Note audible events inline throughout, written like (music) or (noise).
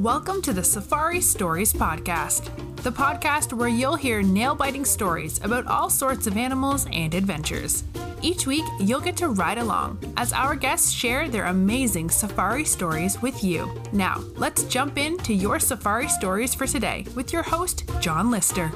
Welcome to the Safari Stories Podcast, the podcast where you'll hear nail biting stories about all sorts of animals and adventures. Each week, you'll get to ride along as our guests share their amazing safari stories with you. Now, let's jump into your safari stories for today with your host, John Lister.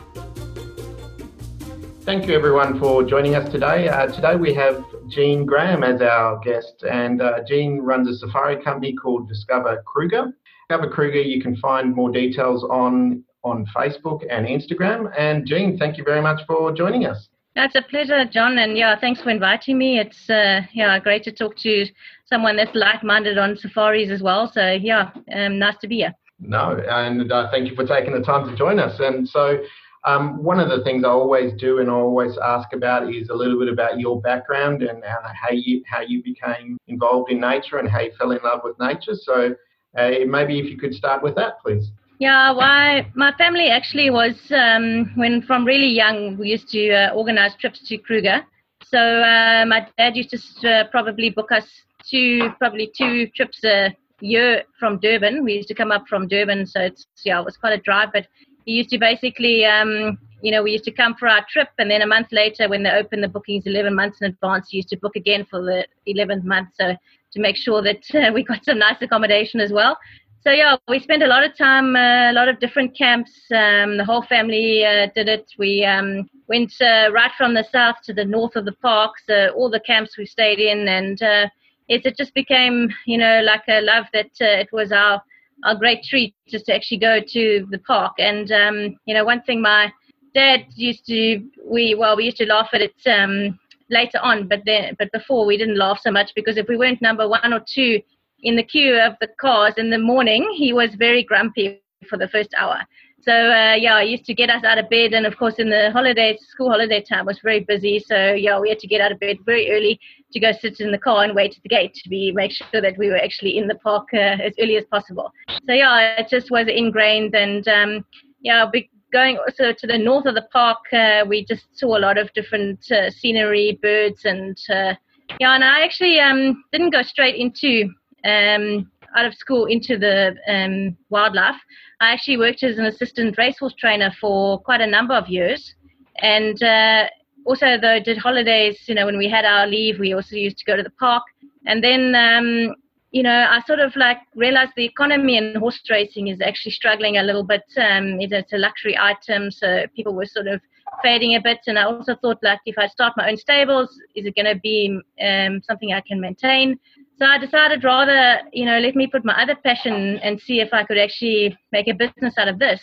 Thank you, everyone, for joining us today. Uh, today, we have Jean Graham as our guest, and uh, Jean runs a safari company called Discover Kruger. Discover Kruger, you can find more details on on Facebook and Instagram. And Jean, thank you very much for joining us. It's a pleasure, John, and yeah, thanks for inviting me. It's uh, yeah, great to talk to someone that's like-minded on safaris as well. So yeah, um, nice to be here. No, and uh, thank you for taking the time to join us. And so, um, one of the things I always do and I always ask about is a little bit about your background and uh, how you how you became involved in nature and how you fell in love with nature. So, uh, maybe if you could start with that, please. Yeah, why my family actually was um, when from really young we used to uh, organize trips to Kruger. So uh, my dad used to uh, probably book us two, probably two trips a year from Durban. We used to come up from Durban, so it's yeah, it was quite a drive. But he used to basically, um, you know, we used to come for our trip, and then a month later, when they opened the bookings 11 months in advance, he used to book again for the 11th month. So to make sure that uh, we got some nice accommodation as well. So yeah, we spent a lot of time, uh, a lot of different camps. Um, the whole family uh, did it. We um, went uh, right from the south to the north of the park. So all the camps we stayed in, and uh, it, just became, you know, like a love that uh, it was our our great treat just to actually go to the park. And um, you know, one thing my dad used to, we well, we used to laugh at it. Um, later on, but then but before we didn't laugh so much because if we weren't number one or two in the queue of the cars in the morning, he was very grumpy for the first hour. So uh, yeah, he used to get us out of bed, and of course in the holidays, school holiday time was very busy. So yeah, we had to get out of bed very early to go sit in the car and wait at the gate to be make sure that we were actually in the park uh, as early as possible. So yeah, it just was ingrained, and um, yeah, big, going also to the north of the park, uh, we just saw a lot of different uh, scenery, birds, and uh, yeah. And I actually um, didn't go straight into um, out of school into the um, wildlife. I actually worked as an assistant racehorse trainer for quite a number of years, and uh, also though did holidays. You know, when we had our leave, we also used to go to the park. And then um, you know, I sort of like realized the economy in horse racing is actually struggling a little bit. Um, it's a luxury item, so people were sort of fading a bit. And I also thought, like, if I start my own stables, is it going to be um, something I can maintain? So I decided rather, you know, let me put my other passion and see if I could actually make a business out of this.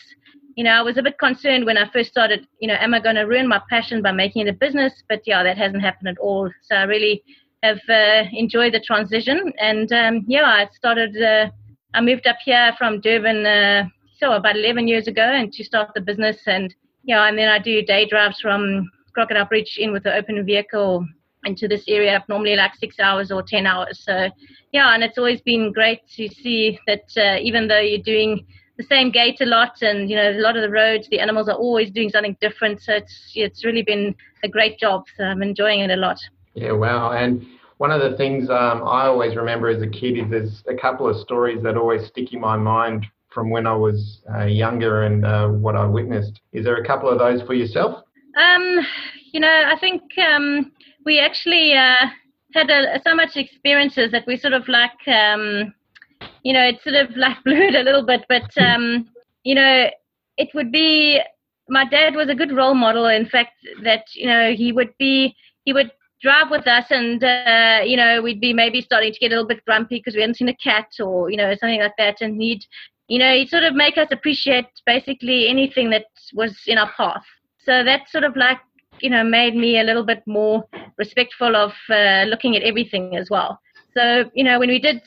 You know, I was a bit concerned when I first started, you know, am I going to ruin my passion by making it a business? But yeah, that hasn't happened at all. So I really have uh, enjoyed the transition. And um, yeah, I started, uh, I moved up here from Durban, uh, so about 11 years ago, and to start the business. And yeah, and then I do day drives from Crocodile Bridge in with the open vehicle into this area, normally like six hours or 10 hours. So yeah, and it's always been great to see that uh, even though you're doing the same gate a lot and you know a lot of the roads the animals are always doing something different so it's it's really been a great job so i'm enjoying it a lot yeah, wow. And one of the things um, I always remember as a kid is there's a couple of stories that always stick in my mind from when I was uh, younger and uh, what I witnessed. Is there a couple of those for yourself? Um, you know, I think um, we actually uh, had a, so much experiences that we sort of like, um, you know, it sort of like (laughs) blurred a little bit, but, um, you know, it would be, my dad was a good role model. In fact, that, you know, he would be, he would drive with us and uh, you know we'd be maybe starting to get a little bit grumpy because we hadn't seen a cat or you know something like that. And he'd you know he'd sort of make us appreciate basically anything that was in our path. So that sort of like you know made me a little bit more respectful of uh, looking at everything as well. So you know when we did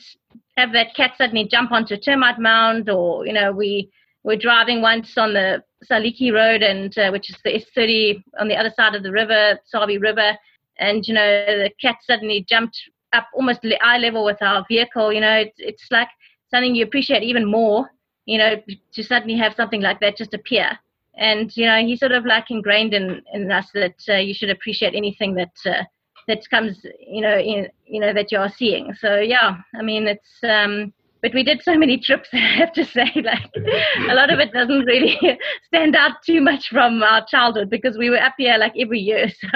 have that cat suddenly jump onto a termite mound or you know we were driving once on the Salitje Road and uh, which is the S30 on the other side of the river Sabi River and you know the cat suddenly jumped up almost eye level with our vehicle you know it's, it's like something you appreciate even more you know to suddenly have something like that just appear and you know he's sort of like ingrained in in us that uh, you should appreciate anything that uh, that comes you know in you know that you are seeing so yeah i mean it's um but we did so (laughs) many trips. I have to say, (laughs) like a lot of it doesn't really (laughs) stand out too much from our childhood because we were up here like every year. So.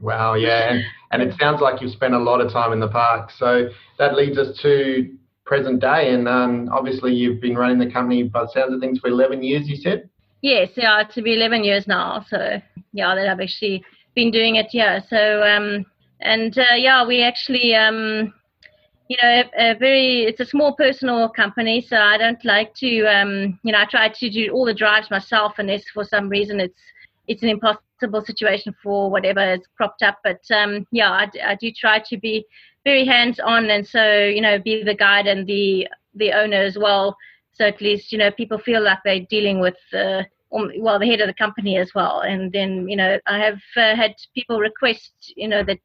Wow, yeah, (laughs) and, it sounds like you've spent a lot of time in the park. So that leads us to present day, and um, obviously you've been running the company by the sounds of things for 11 years. You said. Yes, yeah, to be 11 years now. So yeah, that I've actually been doing it. Yeah, so um, and uh, yeah, we actually um, you know, a, a, very it's a small personal company, so I don't like to um, you know I try to do all the drives myself, And unless for some reason it's it's an impossible situation for whatever has cropped up. But um, yeah, I, I do try to be very hands on, and so you know be the guide and the the owner as well. So at least you know people feel like they're dealing with. Uh, well, the head of the company as well, and then you know I have uh, had people request you know that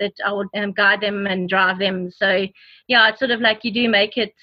that I would um, guide them and drive them. So yeah, it's sort of like you do make it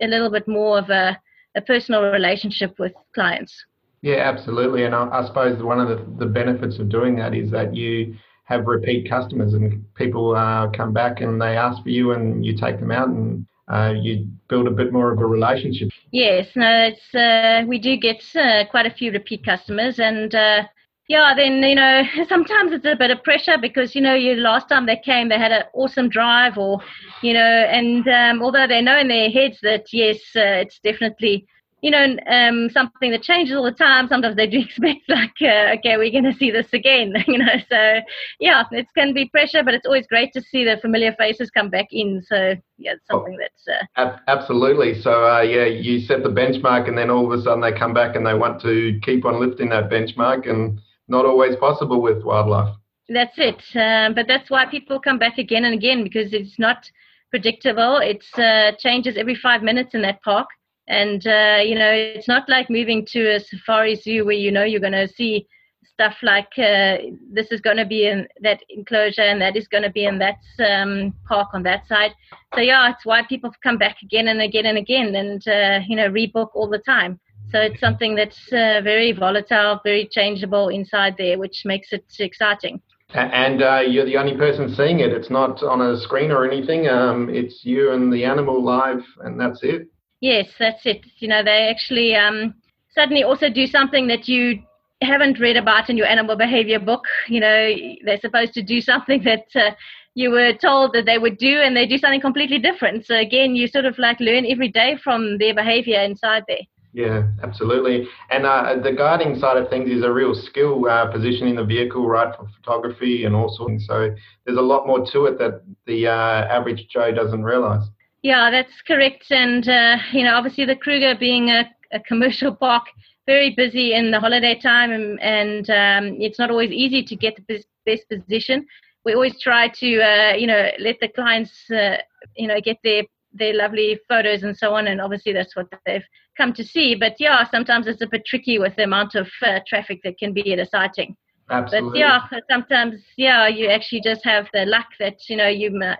a little bit more of a, a personal relationship with clients. Yeah, absolutely. And I, I suppose one of the, the benefits of doing that is that you have repeat customers and people uh, come back and they ask for you and you take them out and uh, you build a bit more of a relationship. Yes, no, it's uh, we do get uh, quite a few repeat customers, and uh, yeah, then you know (laughs) sometimes it's a bit of pressure because you know you last time they came they had an awesome drive or you know and um, although they know in their heads that yes uh, it's definitely you know um, something that changes all the time sometimes they do expect (laughs) like uh, okay we're going to see this again (laughs) you know so yeah it can be pressure but it's always great to see the familiar faces come back in so yeah it's something oh, that's uh, absolutely so uh, yeah you set the benchmark and then all of a sudden they come back and they want to keep on lifting that benchmark and not always possible with wildlife. That's it. Uh, but that's why people come back again and again because it's not predictable. It uh, changes every five minutes in that park. And, uh, you know, it's not like moving to a safari zoo where you know you're going to see stuff like uh, this is going to be in that enclosure and that is going to be in that um, park on that side. So, yeah, it's why people come back again and again and again and, uh, you know, rebook all the time. So it's something that's uh, very volatile, very changeable inside there, which makes it exciting. And uh, you're the only person seeing it. It's not on a screen or anything. Um, it's you and the animal live, and that's it. Yes, that's it. You know, they actually um, suddenly also do something that you haven't read about in your animal behavior book. You know, they're supposed to do something (laughs) that uh, you were told that they would do, and they do something completely different. So again, you sort of like learn every day from their behavior inside there. Yeah, absolutely. And uh, the guiding side of things is a real skill, uh, positioning the vehicle right for photography and all sorts. So there's a lot more to it that the uh, average Joe doesn't realize. Yeah, that's correct. And, uh, you know, obviously the Kruger being a, a, commercial park, very busy in the holiday time, and, and um, it's not always easy to get the best position. We always try to, uh, you know, let the clients, uh, you know, get their their lovely photos and so on. And obviously that's what they've come to see. But yeah, sometimes it's a bit tricky with the amount of uh, traffic that can be at a sighting. Absolutely. But yeah, sometimes yeah, you actually just have the luck that you know you you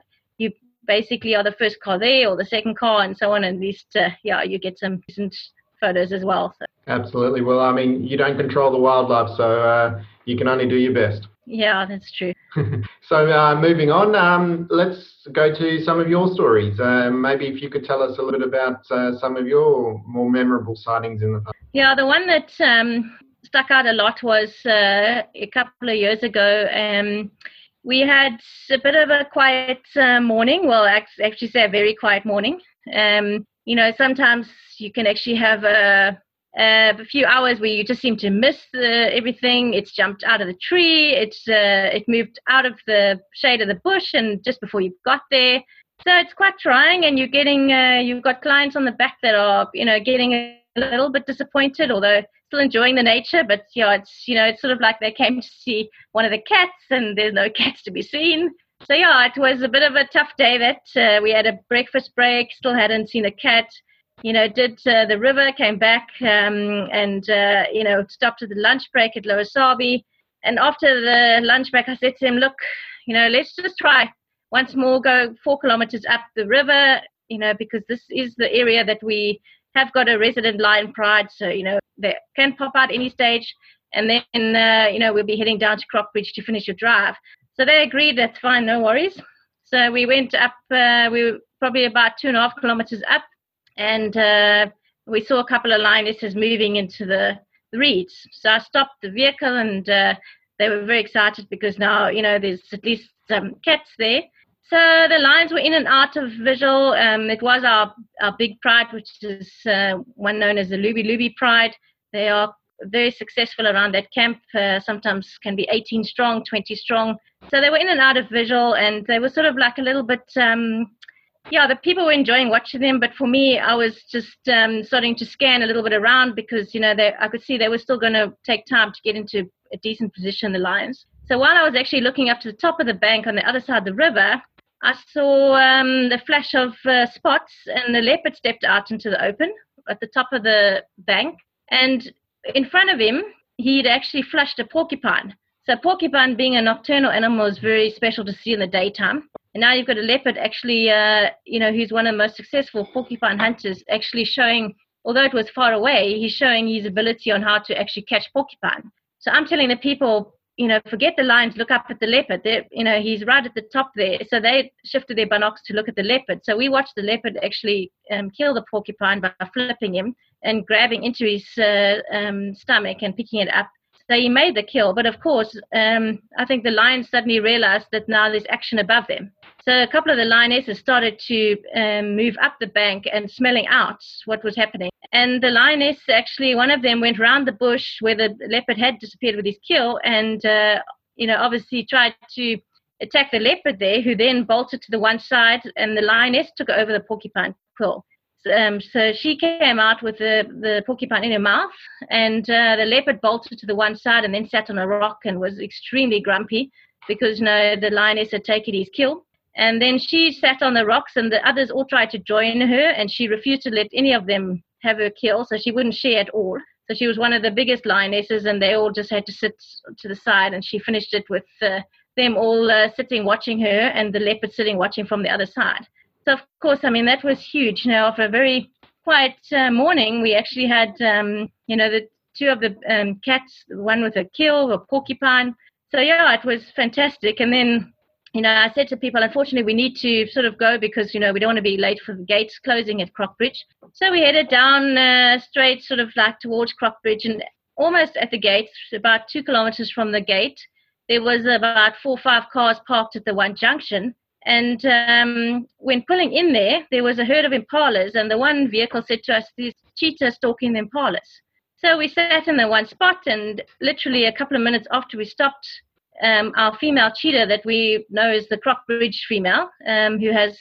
basically are the first car there or the second car and so on. And at least uh, yeah, you get some decent photos as well. So. Absolutely. Well, I mean, you don't control the wildlife, so uh, you can only do your best. Yeah, that's true. (laughs) so uh, moving on, um, let's go to some of your stories. Uh, maybe if you could tell us a little bit about uh, some of your more memorable sightings in the past. Yeah, the one that um, stuck out a lot was uh, a couple of years ago. Um, we had a bit of a quiet uh, morning. Well, actually, say a very quiet morning. Um, you know, sometimes you can actually have a a few hours where you just seem to miss the, everything. It's jumped out of the tree. It's uh, it moved out of the shade of the bush, and just before you got there, so it's quite trying. And you're getting uh, you've got clients on the back that are you know getting a little bit disappointed, although still enjoying the nature. But yeah, it's you know it's sort of like they came to see one of the cats, and there's no (laughs) cats to be seen. So yeah, it was a bit of a tough day. That uh, we had a breakfast break, still hadn't seen a cat you know, did uh, the river, came back um, and, uh, you know, stopped at the lunch break at Lower Sabi. And after the lunch break, I said to him, look, you know, let's just try once more, go four kilometers up the river, you know, because this is the area that we have got a resident lion pride. So, you know, they can pop out any stage. And then, uh, you know, we'll be heading down to Crockbridge to finish your drive. So they agreed, that's fine, no worries. So we went up, uh, we were probably about two and a half kilometers up and uh, we saw a couple of lionesses moving into the, the reeds. So I stopped the vehicle, and uh, they were very excited because now you know there's at least some cats there. So the lions were in and out of visual. Um, it was our, our big pride, which is uh, one known as the Lubyelubye Pride. They are very successful around that camp. Uh, sometimes can be 18 strong, 20 strong. So they were in and out of visual, and they were sort of like a little bit. Um, yeah, the people were enjoying watching them, but for me, I was just um, starting to scan a little bit around because you know they, I could see they were still going to take time to get into a decent position, the lions. So while I was actually looking up to the top of the bank on the other side of the river, I saw um, the flash of uh, spots, and the leopard stepped out into the open at the top of the bank. And in front of him, he'd actually flushed a porcupine. So, porcupine being a nocturnal animal is very special to see in the daytime. And now you've got a leopard actually, uh, you know, who's one of the most successful porcupine hunters, actually showing, although it was far away, he's showing his ability on how to actually catch porcupine. So I'm telling the people, you know, forget the lions, look up at the leopard. They're, you know, he's right at the top there. So they shifted their binocs to look at the leopard. So we watched the leopard actually um, kill the porcupine by flipping him and grabbing into his uh, um, stomach and picking it up. So he made the kill. But of course, um, I think the lions suddenly realized that now there's action above them. So a couple of the lionesses started to um, move up the bank and smelling out what was happening. And the lioness actually, one of them went round the bush where the leopard had disappeared with his kill, and uh, you know obviously tried to attack the leopard there, who then bolted to the one side, and the lioness took over the porcupine quill. Um, so she came out with the, the porcupine in her mouth, and uh, the leopard bolted to the one side and then sat on a rock and was extremely grumpy because you know, the lioness had taken his kill. And then she sat on the rocks, and the others all tried to join her, and she refused to let any of them have her kill, so she wouldn't share at all. So she was one of the biggest lionesses, and they all just had to sit to the side, and she finished it with uh, them all uh, sitting watching her, and the leopard sitting watching from the other side. Of course, I mean that was huge. Now, after a very quiet uh, morning, we actually had, um, you know, the two of the um, cats, one with a kill, a porcupine. So yeah, it was fantastic. And then you know, I said to people, unfortunately, we need to sort of go because, you know, we don't want to be late for the gates closing at Crockbridge. So we headed down uh, straight, sort of like towards Crockbridge, and almost at the gate, about two kilometers from the gate, there was about four or five cars parked at the one junction. And um, when pulling in there, there was a herd of impalas, and the one vehicle said to us, "These cheetahs stalking the impalas." So we sat in the one spot, and literally a couple of minutes after we stopped um, our female cheetah that we know is the Crockbridge female, um, who has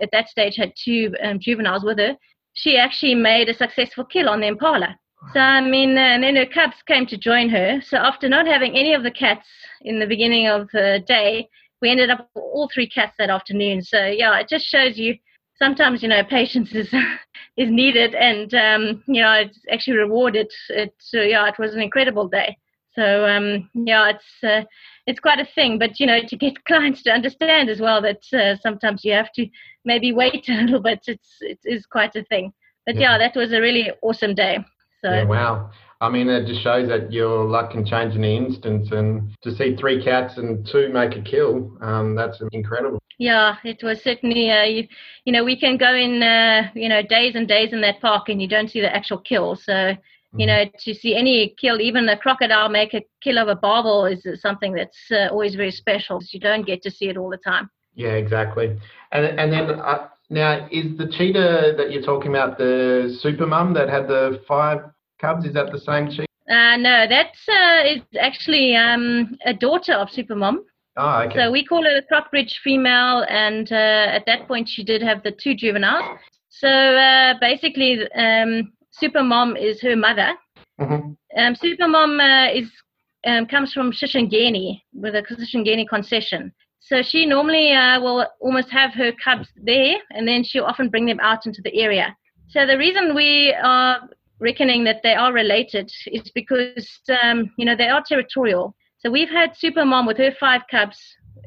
at that stage had two um, juveniles with her, she actually made a successful kill on the impala. So, I mean, uh, and then her cubs came to join her. So, after not having any of the cats in the beginning of the day, we ended up with all three cats that afternoon. So, yeah, it just shows you sometimes, you know, patience is (laughs) is needed and, um, you know, it's actually rewarded. It, so, yeah, it was an incredible day. So, um, yeah, it's. Uh, it's quite a thing. But you know, to get (laughs) clients to understand as well that uh, sometimes you have to maybe wait (laughs) a little bit. It's it is quite a thing. But yeah, yeah that was a really awesome day. So yeah, wow. I mean, it just shows that your luck can change in an instant, and to see three cats and two make a kill, um, that's incredible. Yeah, it was certainly. Uh, you, you know, we can go in, uh, you know, days and days in that park, and you don't see the actual kill. So you know, to see any kill, even a crocodile make a kill of a barbel is something that's uh, always very special. You don't get to see it all the time. Yeah, exactly. And and then uh, now is the cheetah that you're talking about the super mum that had the five cubs? Is that the same chick? Uh, no, that's uh, is actually um, a daughter of Supermom. Oh, okay. So we call her the Crockbridge female, and uh, at that point she did have the two juveniles. So uh, basically, um, Supermom is her mother. Mm-hmm. Um, Supermom uh, is um, comes from Shishangeni with a Shishangeni concession. So she normally uh, will almost have her cubs there, and then she'll often bring them out into the area. So the reason we are reckoning that they are related is because um, you know they are territorial. So we've had Supermom with her five cubs,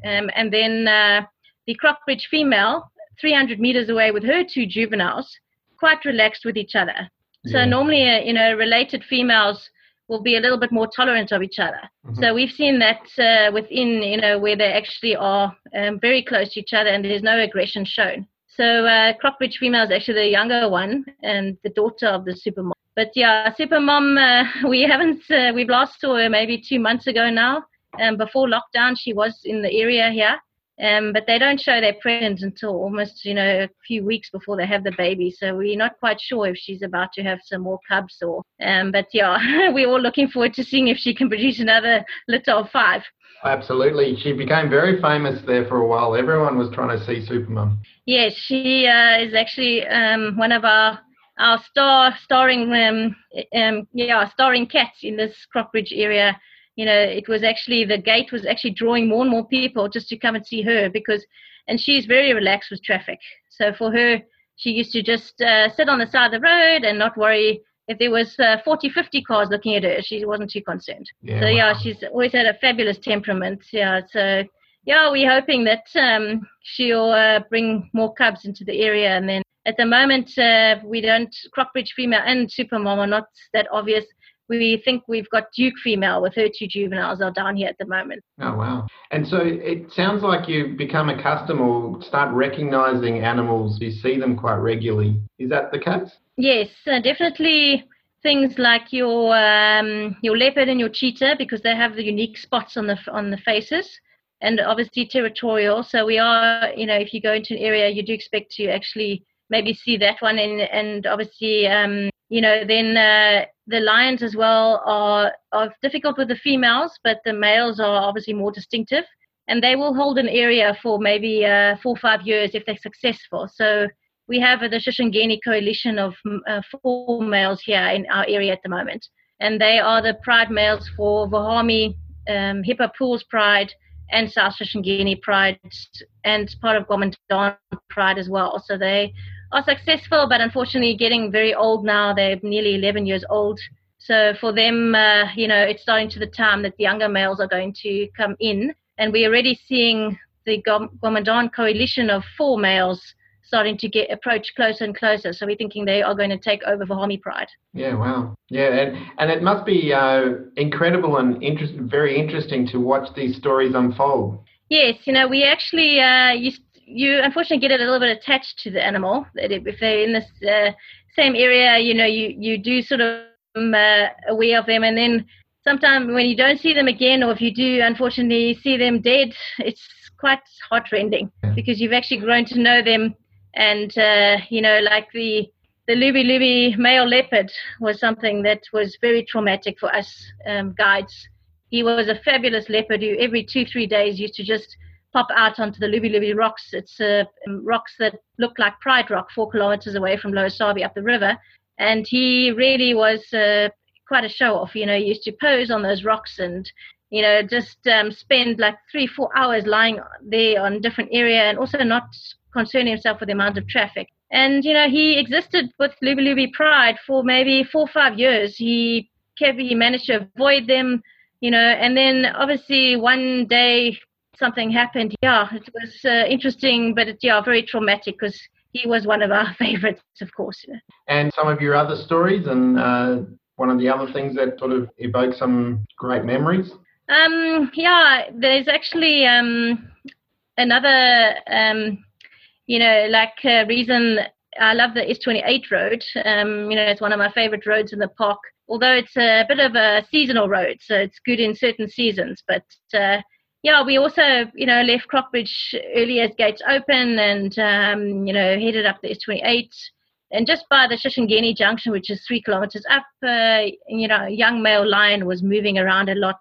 um, and then uh, the Crockbridge female, 300 meters away with her two juveniles, quite relaxed with each other. So yeah. normally, uh, you know, related females will be a little bit more tolerant of each other. Mm-hmm. So we've seen that uh, within, you know, where they actually are um, very close to each other and there's no aggression shown. So uh, Crockbridge female is actually the younger one and the daughter of the super mom. But yeah, super mom, uh, (laughs) we haven't, uh, we've lost her maybe two months ago now. Um, before lockdown, she was in the area here. Um, but they don't show their pregnant until almost, you know, a few weeks before they have the baby. So we're not quite sure if she's about to have some more cubs or. Um, but yeah, (laughs) we're all looking forward to seeing if she can produce another litter of five. Absolutely, she became very famous there for a while. Everyone was trying to see Supermum. Yes, she uh, is actually um, one of our our star starring um, um, yeah starring cats in this Crockbridge area you know, it was actually the gate was actually drawing more and more people just to come and see her because, and she's very relaxed with traffic. So for her, she used to just uh, sit on the side of the road and not worry if there was uh, 40, 50 cars looking at her. She wasn't too concerned. Yeah, so yeah, she's always had a fabulous temperament. Yeah, so yeah, we're hoping that um, she'll uh, bring more cubs into the area. And then at the moment, uh, we don't Crockbridge female and Supermom are not that obvious we think we've got Duke female with her two juveniles are down here at the moment. Oh wow! And so it sounds like you've become accustomed or start recognizing animals. You see them quite regularly. Is that the case? Yes, uh, definitely. Things like your um, your leopard and your cheetah because they have the unique spots on the on the faces, and obviously territorial. So we are, you know, if you go into an area, you do expect to actually maybe see that one, and and obviously, um, you know, then. Uh, the lions as well are, are difficult with the females, but the males are obviously more distinctive. And they will hold an area for maybe uh, four or five years if they're successful. So we have the Shishangeni coalition of uh, four males here in our area at the moment. And they are the pride males for Vahami, um, Pools Pride, and South Shishangeni Pride, and part of Gomondwane Pride as well. So they are successful, but unfortunately getting very old now. They're nearly 11 years old. So for them, uh, you know, it's starting to the time that the younger males are going to come in. And we're already seeing the Gomondwane coalition of four males starting to get approach closer and closer. So we're thinking they are going to take over Vahami Pride. Yeah, wow. Yeah, and, and it must be uh, incredible and interest, very interesting to watch these stories unfold. Yes, you know, we actually uh, used you unfortunately get a little bit attached to the animal. If they're in this uh, same area, you know, you, you do sort of um, uh, aware of them. And then sometimes when you don't see them again, or if you do unfortunately see them dead, it's quite heartrending because you've actually grown to know them. And, uh, you know, like the, the Lubyelubye male leopard was something that was very traumatic for us um, guides. He was a fabulous leopard who every two, three days used to just pop out onto the Lubi rocks. It's uh, rocks that look like Pride Rock, four kilometers away from Lower up the river. And he really was uh, quite a show off. You know, he used to pose on those rocks and, you know, just um, spend like three, four hours lying there on different area and also not concern himself with the amount of traffic. And, you know, he existed with Lubi Pride for maybe four or five years. He kept, he managed to avoid them, you know, and then obviously one day something happened. Yeah, it was uh, interesting, but it, yeah, very traumatic because he was one of our (laughs) favorites, of course. And some of your other stories, and uh, one of the other things that sort of evoke some great memories. Um, yeah, there's actually um, another, um, you know, like uh, reason I love the S28 road. Um, you know, it's one of my favorite roads in the park. Although it's a bit of a seasonal road, so it's good in certain seasons, but uh, yeah, we also, you know, left Crockbridge early as gates open and, um, you know, headed up the S28. And just by the Shishangeni junction, which is three kilometers up, uh, you know, a young male lion was moving around a lot.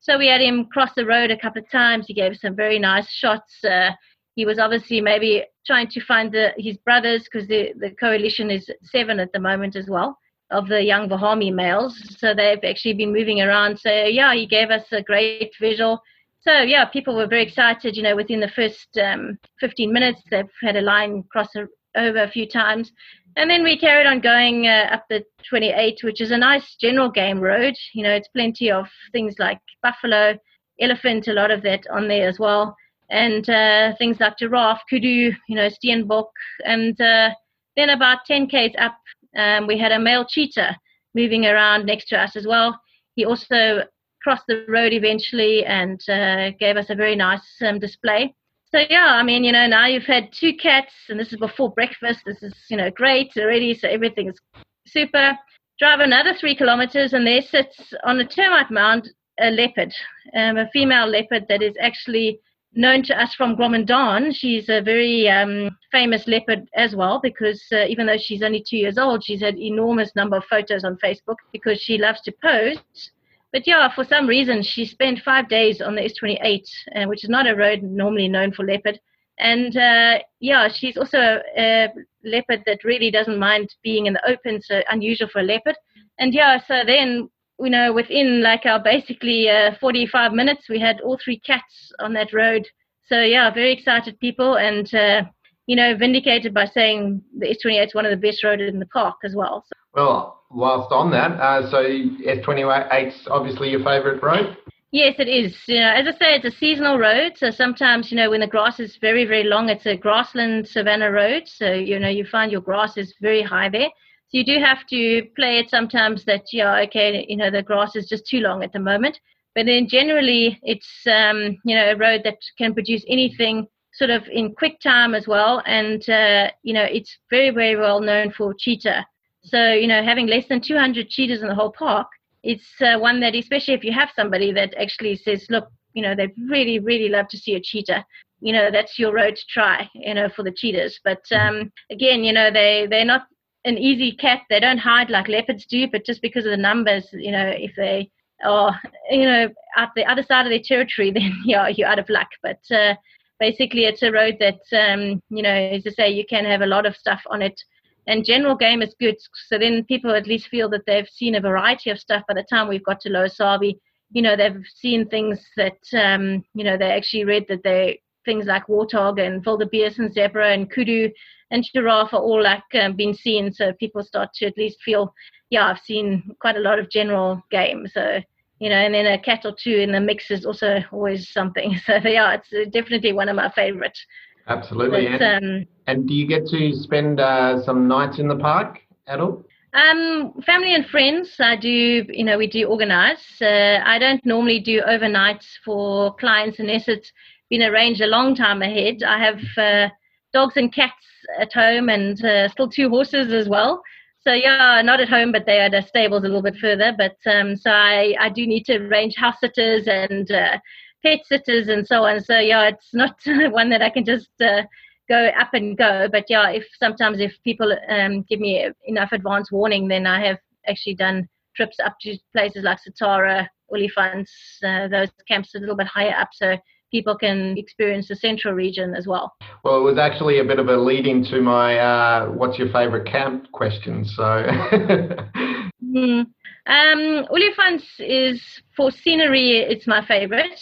So we had him cross the road a couple of times. He gave some very nice shots. Uh, he was obviously maybe trying to find the, his brothers because the, the coalition is seven at the moment as well of the young Vahami males. So they've actually been moving around. So yeah, he gave us a great visual so yeah, people were very excited. You know, within the first um, 15 minutes, they've had a line cross over a few times, and then we carried on going uh, up the 28, which is a nice general game road. You know, it's plenty of things like buffalo, elephant, a lot of that on there as well, and uh, things like giraffe, kudu, you know, steenbok, and uh, then about 10 k's up, um, we had a male cheetah moving around next to us as well. He also crossed the road eventually and uh, gave us a very nice um, display. So yeah, I mean, you know, now you've had two cats, and this is before breakfast. This is, you know, great already. So everything is super. Drive another three kilometers, and there sits on a termite mound a leopard, um, a female leopard that is actually known to us from Gomondwane. She's a very um, famous leopard as well because uh, even though she's only two years old, she's had enormous number of photos on Facebook because she loves to pose. But yeah, for some reason, she spent five days on the S28, uh, which is not a road normally known for leopard. And uh, yeah, she's also a leopard that really doesn't mind being in the open, so unusual for a leopard. And yeah, so then you know, within like our basically uh, 45 minutes, we had all three cats on that road. So yeah, very excited people, and uh, you know, vindicated by saying the S28 is one of the best roads in the park as well. So. Well, whilst on that, uh, so S28 is obviously your favourite road. Yes, it is. You know, as I say, it's a seasonal road. So sometimes, you know, when the grass is very, very long, it's a grassland savanna road. So, you know, you find your grass is very high there. So you do have to play it sometimes that, yeah, okay, you know, the grass is just too long at the moment. But then generally, it's, um, you know, a road that can produce anything sort of in quick time as well. And, uh, you know, it's very, very well known for cheetah. So, you know, having less than 200 cheetahs in the whole park, it's uh, one that, especially if you have somebody that actually says, look, you know, they'd really, really love to see a cheetah. You know, that's your road to try, you know, for the cheetahs. But um, again, you know, they, they're not an easy cat. They don't hide like leopards do, but just because of the numbers, you know, if they are, you know, at the other side of their territory, (laughs) then yeah, you're out of luck. But uh, basically, it's a road that, um, you know, as I say, you can have a lot of stuff on it. And general game is good, so then people at least feel that they've seen a variety of stuff. By the time we've got to Lower Sabi, you know, they've seen things that, um, you know, they actually read that they things like warthog and wildebeest and zebra and kudu and giraffe are all like um, been seen. So people start to at least feel, yeah, I've seen quite a lot of general game. So you know, and then a cat or two in the mix is also always something. (laughs) So yeah, it's definitely one of my favorites. Absolutely. But, and, um, and, do you get to spend uh, some nights in the park at all? Um, family and friends, I do, you know, we do organize. Uh, I don't normally do overnights for clients unless it's been arranged a long time ahead. I have uh, dogs and cats at home and uh, still two horses as well. So yeah, not at home, but they are at the stables a little bit further. But um, so I, I do need to arrange house sitters and uh, pet sitters and so on. So yeah, it's not (laughs) one that I can just uh, go up and go. But yeah, if sometimes if people um, give me enough advance warning, then I have actually done trips up to places like Satara, Olifants, uh, those camps a little bit higher up. So people can experience the central region as well. Well, it was actually a bit of a lead into my uh, what's your favorite camp question. So. (laughs) mm. um, Olifants is for scenery, it's my favorite.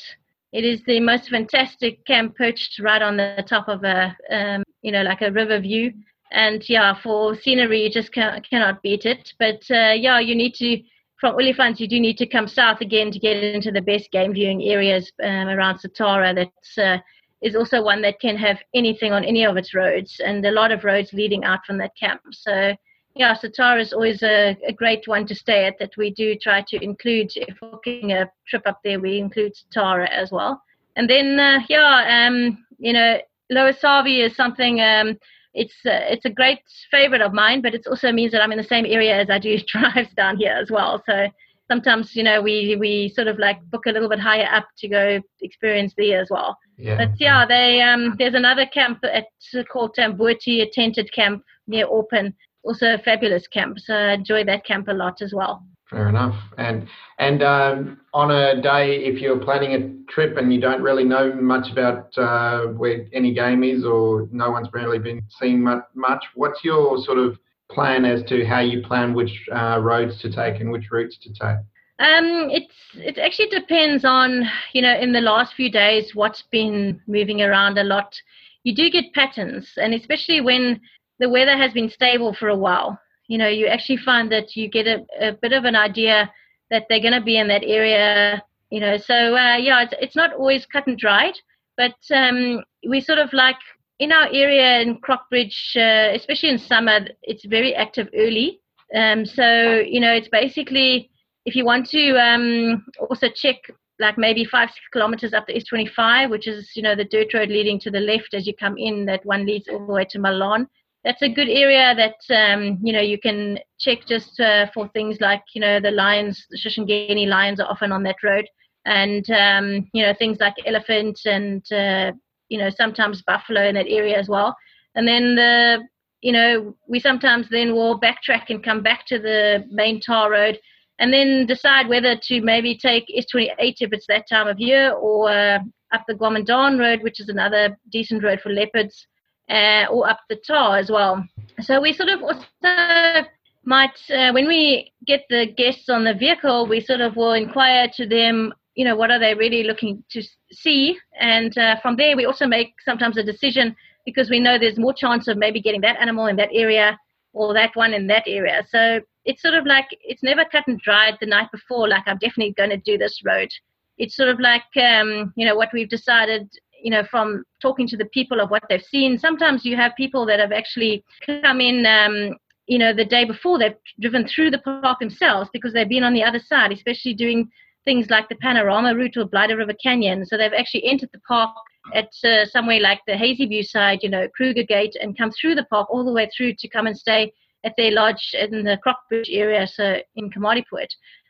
It is the most fantastic camp perched right on the top of a, um, you know, like a river view. And yeah, for scenery, you just can, cannot beat it. But uh, yeah, you need to from Olifants, you do need to come south again to get into the best game viewing areas um, around Satara. That's uh, is also one that can have anything on any of its roads, and a lot of roads leading out from that camp. So, yeah, Satara is always a, a great one to stay at. That we do try to include if booking a trip up there, we include Satara as well. And then, uh, yeah, um, you know, Lower Sabi is something. Um, it's uh, it's a great favorite of mine, but it also means that I'm in the same area as I do (laughs) drives down here as well. So sometimes you know we we sort of like book a little bit higher up to go experience there as well. Yeah. But yeah, they um there's another camp at called Tamboti, a tented camp near Orpen, also a fabulous camp. So I enjoy that camp a lot as well. Fair enough. And and um, on a day, if you're planning a trip and you don't really know much about uh, where any game is, or no one's really been seeing much, much, what's your sort of plan as to how you plan which uh, roads to take and which routes to take? Um, it's it actually depends on you know in the last few days what's been moving around a lot. You do get patterns, and especially when the weather has been stable for a while you know, you actually find that you get a, a bit of an idea that they're going to be in that area, you know. So, uh, yeah, it's, it's not always cut and dried, but um, we sort of like in our area in Crockbridge, uh, especially in summer, it's very active early. Um, so, you know, it's basically if you want to um, also check like maybe five six kilometers up the S25, which is you know the dirt road leading to the left as you come in. That one leads all the way to Malon. That's a good area that um, you know you can check just uh, for things like you know the lions, the lions are often on that road, and um, you know things like elephant and uh, you know sometimes buffalo in that area as well. And then the you know we sometimes then will backtrack and come back to the main tar road and then decide whether to maybe take S28 if it's that time of year or uh, up the Gomondwane Road, which is another decent road for leopards, uh, or up the Tar as well. So we sort of also might, uh, when we get the guests on the vehicle, we sort of will inquire to them, you know, what are they really looking to see? And uh, from there, we also make sometimes a decision because we know there's more chance of maybe getting that animal in that area or that one in that area. So it's sort of like it's never cut and dried the night before. Like I'm definitely going to do this road. It's sort of like um, you know what we've decided. You know, from talking to the people of what they've seen. Sometimes you have people that have actually come in. Um, you know, the day before they've driven through the park themselves because they've been on the other side, especially doing things like the panorama route or Blyde River Canyon. So they've actually entered the park at uh, somewhere like the Hazyview side, you know, Kruger Gate, and come through the park all the way through to come and stay at their lodge in the Crockbridge area, so in Komatipoort.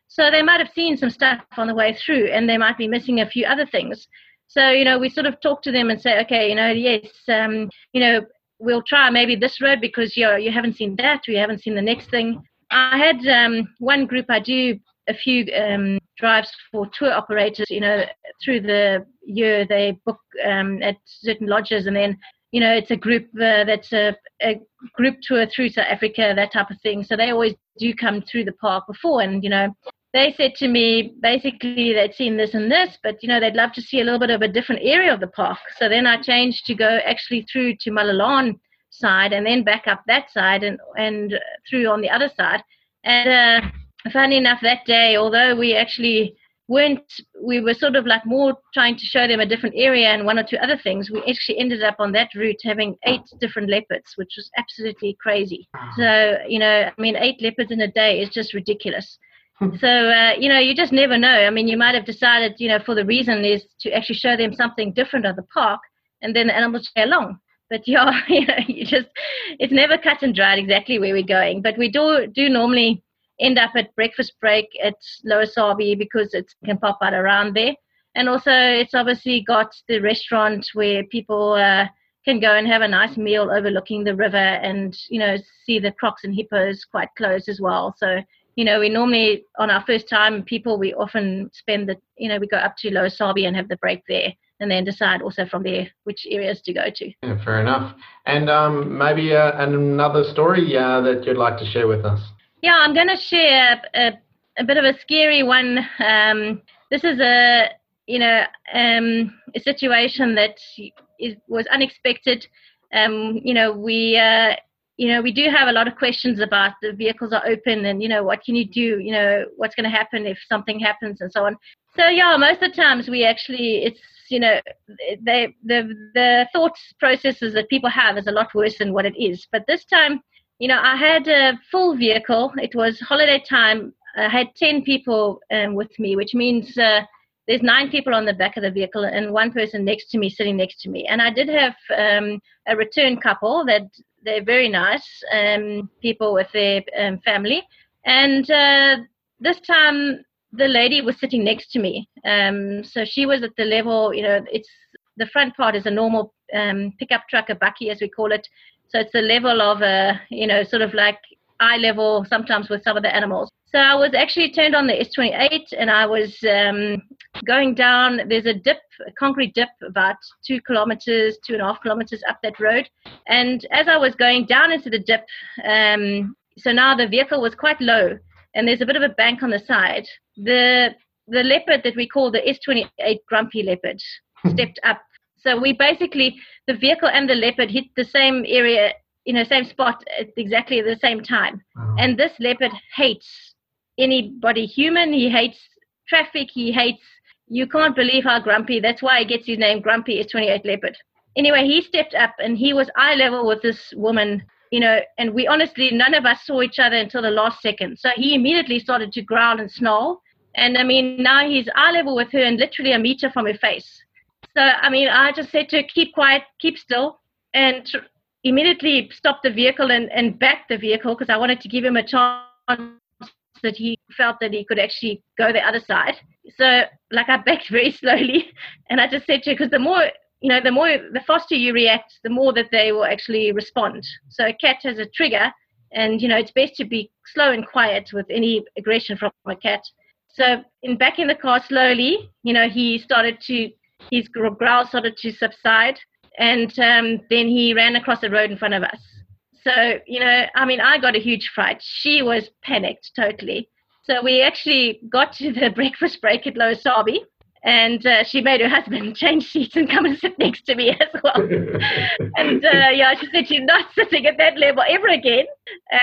So they might have seen some stuff on the way through, and they might be missing a few other things. So you know, we sort of talk to them and say, okay, you know, yes, um, you know, we'll try maybe this road because you you haven't seen that, we haven't seen the next thing. I had um, one group I do a few um, drives for tour operators. You know, through the year they book um, at certain lodges, and then you know, it's a group uh, that's a, a, group tour through South Africa, that type of thing. So they always do come through the park before. And, you know, they said to me basically they'd seen this and this, but, you know, they'd love to see a little bit of a different area of the park. So then I changed to go actually through to Malelane side and then back up that side and, and through on the other side. And uh, funny enough, that day, although we actually weren't we were sort of like more trying to show them a different area and one or two other things we actually ended up on that route having eight different leopards which was absolutely crazy so you know i mean eight leopards in a day is just ridiculous. So uh, you know you just never know i mean you might have decided you know for the reason is to actually show them something different of the park and then the animals stay along but (laughs) yeah you know you just it's never cut and dried exactly where we're going but we do do normally end up at breakfast break at Lower Sabi because it can pop out around there. And also, it's obviously got the restaurant where people uh, can go and have a nice meal overlooking the river and, you know, see the crocs and hippos quite close as well. So, you know, we normally, on our first time, people, we often spend the, you know, we go up to Lower Sabi and have the break there and then decide also from there which areas to go to. Yeah, fair enough. And um, maybe uh, another story uh, that you'd like to share with us. Yeah, I'm going to share a, a, bit of a scary one. Um, this is a you know um, a situation that is, was unexpected. Um, you know we uh, you know we do have a lot of questions about the vehicles are open and you know what can you do you know what's going to happen if something happens and so on. So yeah, most of the times we actually it's you know they, the the thoughts processes that people have is a lot worse than what it is. But this time you know, I had a full vehicle. It was holiday time. I had 10 people um, with me, which means uh, there's nine people on the back of the vehicle and one person next to me, sitting next to me. And I did have um, a return couple that they're very nice um, people with their um, family. And uh, this time, the lady was sitting next to me. Um, so she was at the level, you know, it's the front part is a normal um, pickup truck, a bakkie as we call it, so it's the level of a, you know, sort of like eye level sometimes with some of the animals. So I was actually turned on the S28 and I was um, going down. There's a dip, a concrete dip, about two kilometers, two and a half kilometers up that road. And as I was going down into the dip, um, so now the vehicle was quite low and there's a bit of a bank on the side. The the leopard that we call the S28 grumpy leopard (laughs) stepped up so we basically, the vehicle and the leopard hit the same area, you know, same spot at exactly the same time. Uh-huh. And this leopard hates anybody human. He hates traffic. He hates, you can't believe how grumpy. That's why he gets his name Grumpy S28 Leopard. Anyway, he stepped up and he was eye level with this woman, you know, and we honestly, none of us saw each other until the last second. So he immediately started to growl and snarl And I mean, now he's eye level with her and literally a meter from her face. So, I mean, I just said to her, keep quiet, keep still, and immediately stopped the vehicle and, and backed the vehicle because I wanted to give him a chance that he felt that he could actually go the other side. So, like, I backed very (laughs) slowly, and I just said to her, because the more, you know, the more, the faster you react, the more that they will actually respond. So, a cat has a trigger, and, you know, it's best to be slow and quiet with any aggression from a cat. So, in back in the car slowly, you know, he started to, his growl started to subside, and um, then he ran across the road in front of us. So, you know, I mean, I got a huge fright. She was panicked totally. So we actually got to the (laughs) breakfast break at Lower Sabie, and uh, she made her husband (laughs) change seats and come and sit next to me (laughs) as well. and uh, yeah, she said she's not sitting at that level ever again.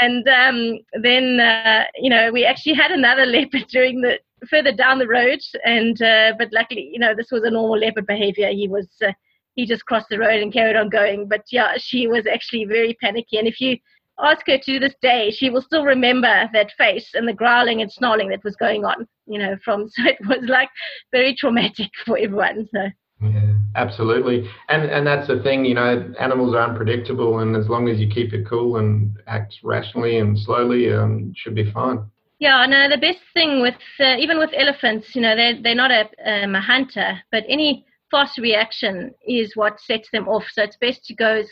And um, then, uh, you know, we actually had another leopard during the further down the road, and uh, but luckily, you know, this was a normal leopard behavior. He was uh, he just crossed the road and carried on going. But yeah, she was actually very panicky. And if you ask her to this day, she will still remember that face and the growling and snarling that was going on, you know, from, (laughs) so it was like very traumatic for everyone. So. Yeah, absolutely. And and that's the thing, you know, animals are unpredictable, and as long as you keep it cool and act rationally and slowly, um, should be fine. Yeah, no, the best thing with uh, even with elephants, you know, they're they're not a um, a hunter, but any fast reaction is what sets them off. So it's best to go as,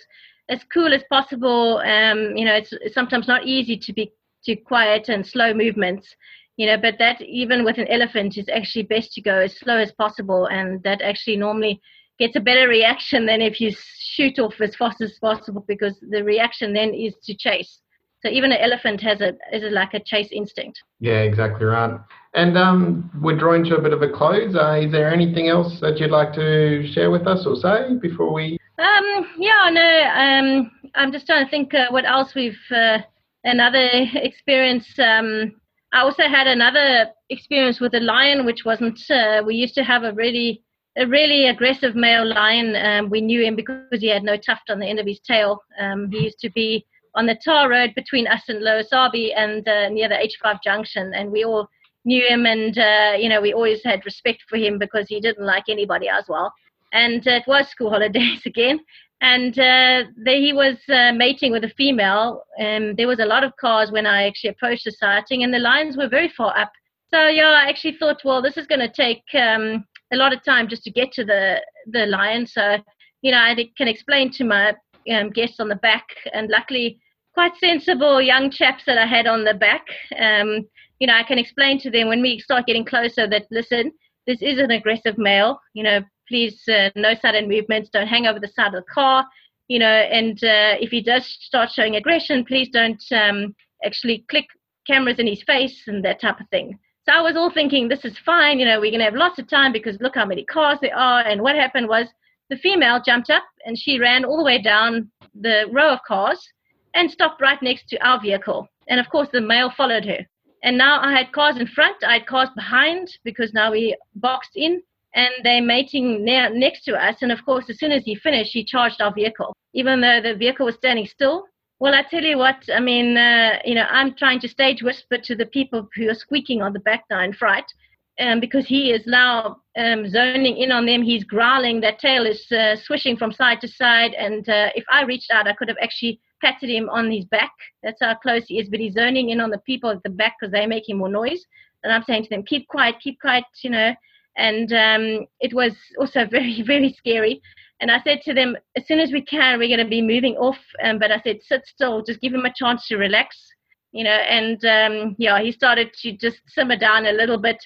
as cool as possible. Um, you know, it's, it's sometimes not easy to be to quiet and slow movements. You know, but that even with an elephant is actually best to go as slow as possible, and that actually normally gets a better reaction than if you shoot off as fast as possible because the reaction then is to chase. So even an elephant has a is like a chase instinct. Yeah, exactly right. And um, we're drawing to a bit of a close. Uh, is there anything else that you'd like to share with us or say before we? Um, yeah, no. Um, I'm just trying to think uh, what else we've uh, another experience. Um, I also had another experience with a lion, which wasn't. Uh, we used to have a really a really aggressive male lion. Um, we knew him because he had no tuft on the end of his tail. Um, he used to be on the tar road between us and Lower Sabie and uh, near the H5 junction, and we all knew him, and uh, you know we always had respect for him because he didn't like anybody as well. And uh, it was school (laughs) holidays again, and uh, there he was uh, mating with a female. And there was a lot of cars when I actually approached the sighting, and the lines were very far up. So yeah, I actually thought, well, this is going to take um, a lot of time just to get to the the lion. So you know, I can explain to my um, guests on the back, and luckily quite sensible young chaps that I had on the back. Um, you know, I can explain to them when we start getting closer that listen, this is an aggressive male. You know, please uh, no sudden movements. Don't hang over the side of the car. You know, and uh, if he does start showing aggression, please don't um, actually click cameras in his face and that type of thing. So I was all thinking, this is fine. You know, we're gonna have lots of time because look how many cars there are. And what happened was the female jumped up and she ran all the way down the row of cars and stopped right next to our vehicle. And of course, the male followed her. And now I had cars in front, I had cars behind because now we boxed in and they're mating near, next to us. And of course, as soon as he finished, he charged our vehicle, even though the vehicle was standing still. Well, I tell you what, I mean, uh, you know, I'm trying to stage whisper to the people who are squeaking on the back now in fright. Um, because he is now um, zoning in on them. He's growling. That tail is uh, swishing from side to side. And uh, if I reached out, I could have actually patted him on his back. That's how close he is. But he's zoning in on the people at the back because they're making more noise. And I'm saying to them, keep quiet, keep quiet, you know. And um, it was also (laughs) very, very scary. And I said to them, as soon as we can, we're going to be moving off. Um, but I said, sit still, just give him a chance to relax, you know. And um, yeah, he started to just simmer down a little bit.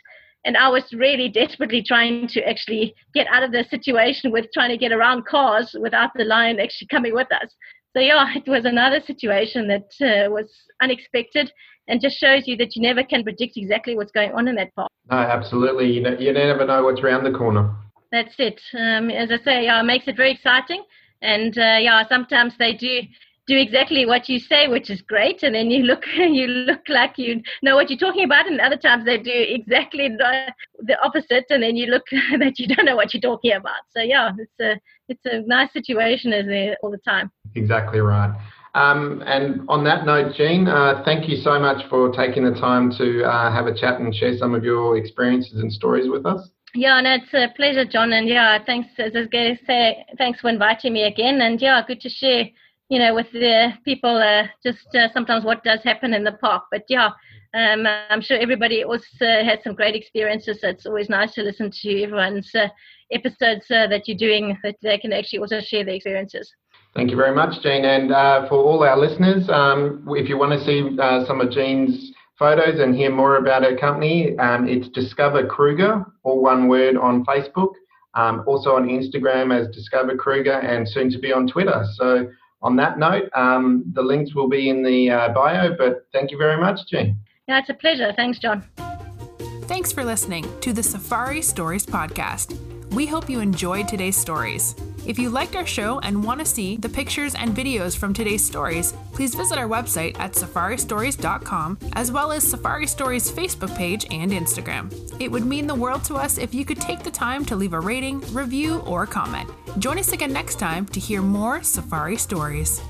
And I was really desperately trying to actually get out of the situation with trying to get around cars without the lion actually coming with us. So yeah, (laughs) it was another situation that uh, was unexpected and just shows you that you never can predict exactly what's going on in that park. No, absolutely. You, you never know what's around the corner. That's it. Um, as I say, yeah, it makes it very exciting. And uh, yeah, sometimes they do do exactly what you say, which is great, and then you look (laughs) you look like you know what you're talking about, and other times they do exactly the, the opposite, and then you look (laughs) that you don't know what you're talking about. So yeah, it's a it's a nice situation, isn't it, all the time? Exactly right. Um, and on that note, Jean, uh, thank you so much for taking the time to uh, have a chat and share some of your experiences and stories with us. Yeah, no, it's a pleasure, John. And yeah, thanks, as I say, thanks for inviting me again. And yeah, good to share, you know, with the people uh, just uh, sometimes what does happen in the park. But yeah, um, I'm sure everybody also has some great experiences. So it's always nice to listen to everyone's uh, episodes uh, that you're doing that they can actually also share their experiences. Thank you very much, Jean. And uh, for all our listeners, um, if you want to see uh, some of Jean's photos and hear more about her company, um, it's DiscoverKruger, all one word on Facebook. Um, also on Instagram as DiscoverKruger and soon to be on Twitter. So on that note, um, the links will be in the uh, bio, but thank you very much, Jean. Yeah, it's a pleasure. Thanks, John. Thanks for listening to the Safari Stories podcast. We hope you enjoyed today's stories. If you liked our show and want to see the pictures and videos from today's stories, please visit our website at safaristories.com as well as Safari Stories Facebook page and Instagram. It would mean the world to us if you could take the time to leave a rating, review, or comment. Join us again next time to hear more Safari stories.